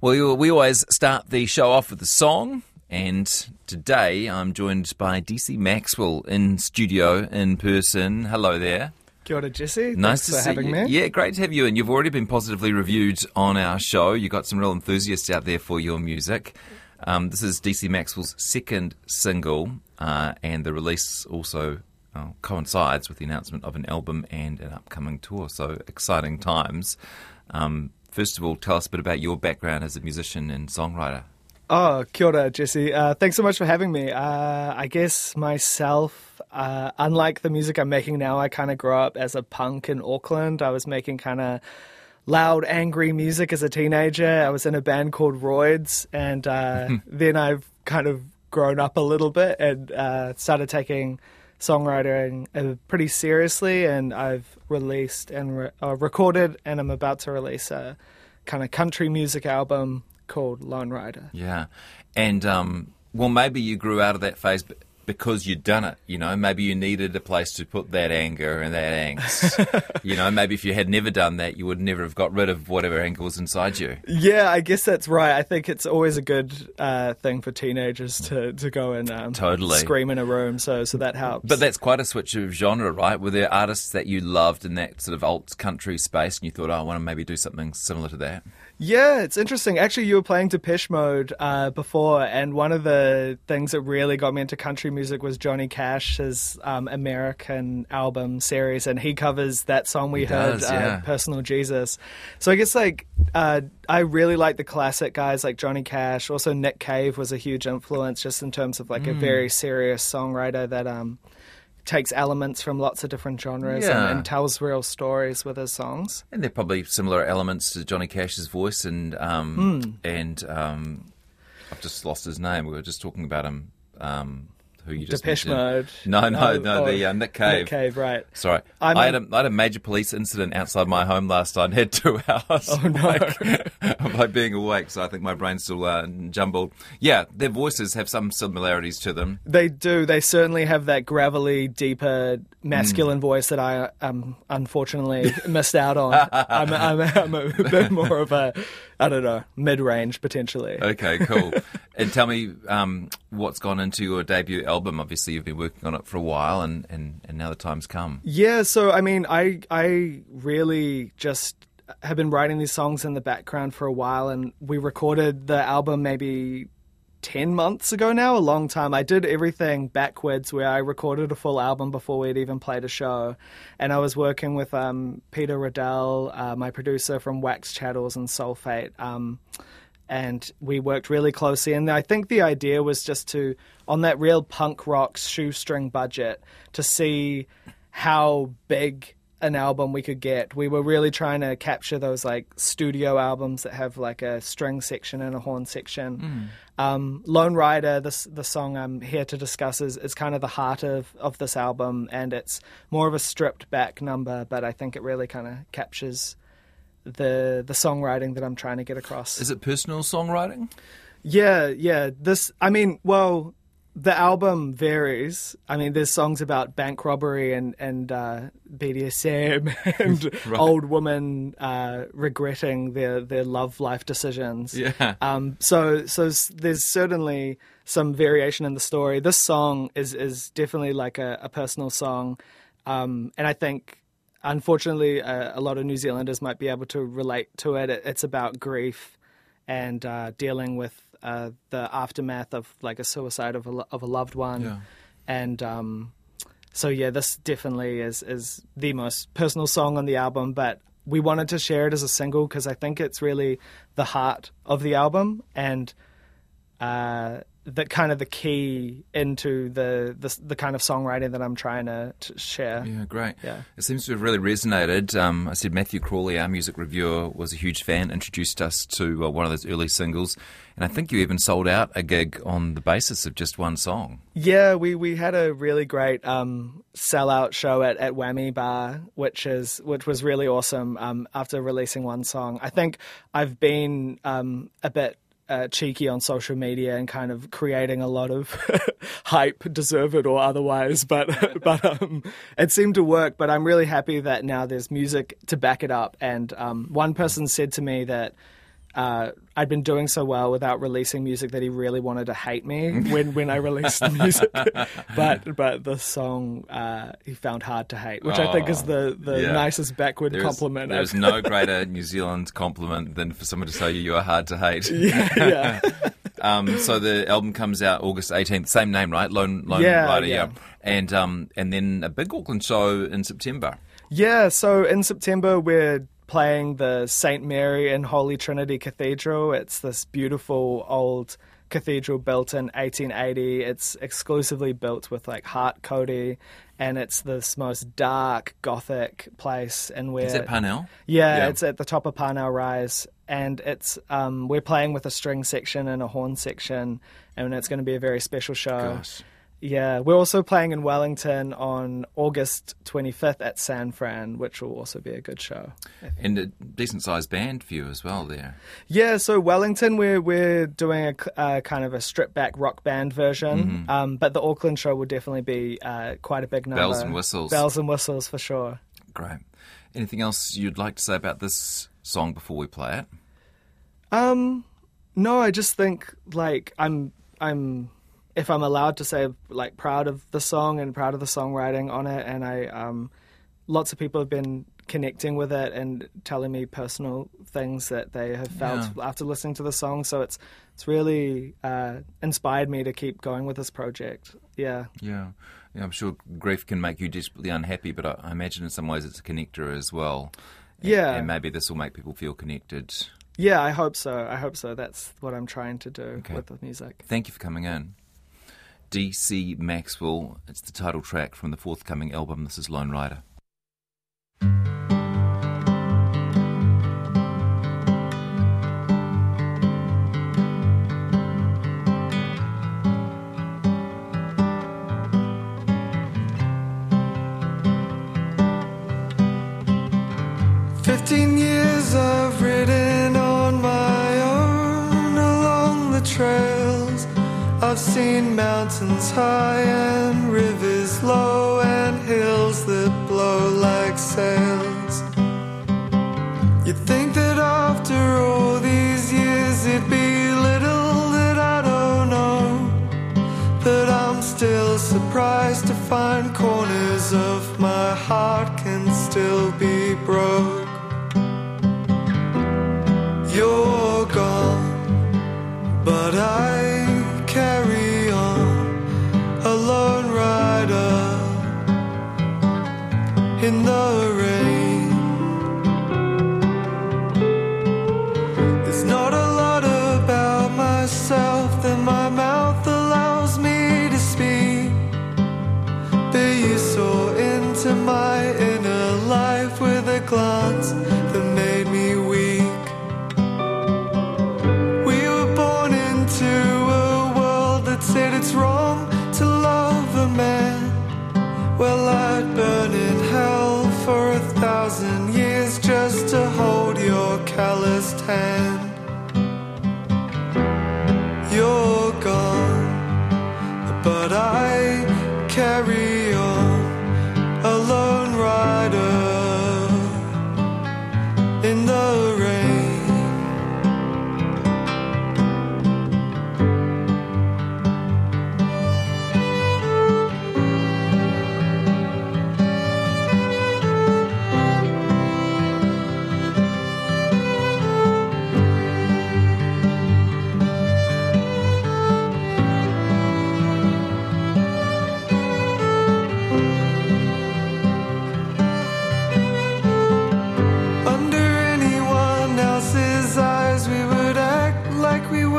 Well, we always start the show off with a song, and today I'm joined by DC Maxwell in studio in person. Hello there. Kia ora, Jesse. Nice Thanks to for see having you. me. Yeah, great to have you. And you've already been positively reviewed on our show. You've got some real enthusiasts out there for your music. Um, this is DC Maxwell's second single, uh, and the release also uh, coincides with the announcement of an album and an upcoming tour. So exciting times. Um, first of all, tell us a bit about your background as a musician and songwriter. Oh, kia ora, Jesse. Uh, thanks so much for having me. Uh, I guess myself, uh, unlike the music I'm making now, I kind of grew up as a punk in Auckland. I was making kind of loud, angry music as a teenager. I was in a band called Roids, and uh, then I've kind of grown up a little bit and uh, started taking songwriting uh, pretty seriously. And I've released and re- uh, recorded, and I'm about to release a kind of country music album called Lone Rider. Yeah. And, um, well, maybe you grew out of that phase b- because you'd done it. You know, maybe you needed a place to put that anger and that angst. you know, maybe if you had never done that, you would never have got rid of whatever anger was inside you. Yeah, I guess that's right. I think it's always a good uh, thing for teenagers to, to go and um, Totally. scream in a room. So so that helps. But that's quite a switch of genre, right? Were there artists that you loved in that sort of alt country space and you thought, oh, I want to maybe do something similar to that? yeah, it's interesting. Actually, you were playing Depeche Mode uh, before, and one of the things that really got me into country music was Johnny Cash's um, American album series, and he covers that song we He heard, does, uh, "Personal Jesus." So I guess like uh, I really like the classic guys like Johnny Cash. Also, Nick Cave was a huge influence, just in terms of like Mm. a very serious songwriter that um, takes elements from lots of different genres Yeah. and, and tells real stories with his songs. And they're probably similar elements to Johnny Cash's voice and um, and um, I've just lost his name. We were just talking about him. Um, who you just Depeche mentioned. Mode. No, no, Oh, no. oh, the uh, Nick Cave. Nick Cave, right. Sorry, I'm I a- had, a, I had a major police incident outside my home last night and had two hours Oh, no. like being awake, so I think my brain's still uh, jumbled. Yeah, their voices have some similarities to them. They do. They certainly have that gravelly, deeper, Mm. masculine voice that I um, unfortunately missed out on. I'm, I'm, I'm a bit more of a, I don't know, mid-range potentially. Okay, cool. and tell me um, what's gone into your debut album. Obviously, you've been working on it for a while, and, and, and now the time's come. Yeah, so I mean, I I really just have been writing these songs in the background for a while, and we recorded the album maybe 10 months ago now, a long time. I did everything backwards where I recorded a full album before we'd even played a show. And I was working with um, Peter Ruddell, uh, my producer from Wax Chattels and Sulfate. Um, and we worked really closely. And I think the idea was just to, on that real punk rock shoestring budget, to see how big an album we could get. We were really trying to capture those like studio albums that have like a string section and a horn section. Um, Lone Rider, this the song I'm here to discuss, is, is kind of the heart of, of this album, and it's more of a stripped back number, but I think it really kind of captures the the songwriting that I'm trying to get across. Is it personal songwriting? Yeah, yeah. This, I mean, well, the album varies. I mean, there's songs about bank robbery and and uh, BDSM and Right. old women uh, regretting their their love life decisions. Yeah. Um. So so there's certainly some variation in the story. This song is is definitely like a, a personal song, um, and I think. Unfortunately, uh, a lot of New Zealanders might be able to relate to it. it it's about grief and uh, dealing with uh, the aftermath of like a suicide of a, of a loved one. Yeah. And um, so yeah, this definitely is is the most personal song on the album, but we wanted to share it as a single because I think it's really the heart of the album and the kind of the key into the, the the kind of songwriting that I'm trying to, to share. Yeah, great. Yeah. It seems to have really resonated. Um, I said Matthew Crawley, our music reviewer, was a huge fan, introduced us to uh, one of those early singles, and I think you even sold out a gig on the basis of just one song. Yeah, we, we had a really great um, sellout show at, at Whammy Bar, which is which was really awesome. Um, after releasing one song, I think I've been um, a bit uh, cheeky on social media and kind of creating a lot of hype, deserve it or otherwise. But but um, it seemed to work. But I'm really happy that now there's music to back it up. And um, one person said to me that uh, I'd been doing so well without releasing music that he really wanted to hate me when, when I released the music. but but the song uh, he found hard to hate, which I think is the, the yeah. nicest backward There's, compliment. There's I've- no greater New Zealand compliment than for someone to tell you you are hard to hate. yeah, yeah. Um, so the album comes out August 18th, same name, right? Lone Lone Yeah, Rider, yeah. And um, and then a big Auckland show in September. Yeah, so in September we're playing the St. Mary and Holy Trinity Cathedral. It's this beautiful old cathedral built in 1880. It's exclusively built with like heart kauri and it's this most dark gothic place and we're Is that Parnell? yeah, Yeah. it's at the top of Parnell Rise, and it's um, we're playing with a string section and a horn section, and it's going to be a very special show. Gosh. Yeah, we're also playing in Wellington on August 25th at San Fran, which will also be a good show. And a decent sized band for you as well there. Yeah, so Wellington, we're we're doing a, uh, kind of a stripped back rock band version, um, but the Auckland show will definitely be uh, quite a big number. Bells and whistles. Bells and whistles for sure. Great. Anything else you'd like to say about this song before we play it? Um, no, I just think like I'm I'm if I'm allowed to say like proud of the song and proud of the songwriting on it, and I um, lots of people have been connecting with it and telling me personal things that they have felt after listening to the song. So it's it's really uh, inspired me to keep going with this project. Yeah. Yeah. yeah. I'm sure grief can make you desperately unhappy, but I, I imagine in some ways it's a connector as well. And- Yeah. And maybe this will make people feel connected. Yeah, I hope so. I hope so. That's what I'm trying to do with the music. Thank you for coming in. DC Maxwell, it's the title track from the forthcoming album. This is Lone Rider. Fifteen years I've ridden on my own along the trails. I've seen mountains high and rivers low and hills that blow like sails. You'd think that after all these years it'd be little that I don't know. But I'm still surprised to find corners of my heart can still be Well, I'd burn in hell for a thousand years just to hold your calloused hand.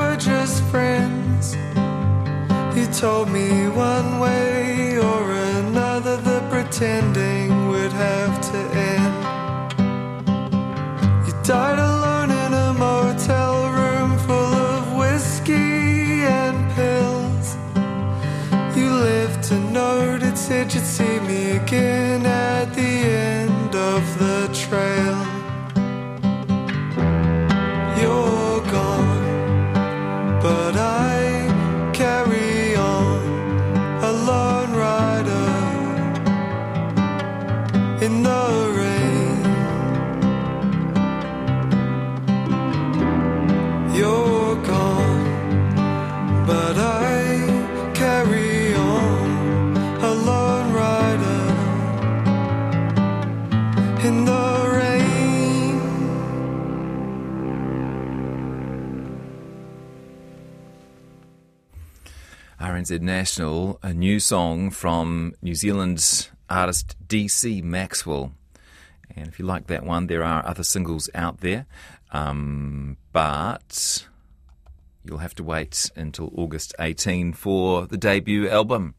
Were just friends. You told me one way or another that pretending would have to end. You died alone in a motel room full of whiskey and pills. You lived to note it you'd see me again at the end of the trail. RNZ National, a new song from New Zealand's artist DC Maxwell. And if you like that one, there are other singles out there. Um, but you'll have to wait until August 18 for the debut album.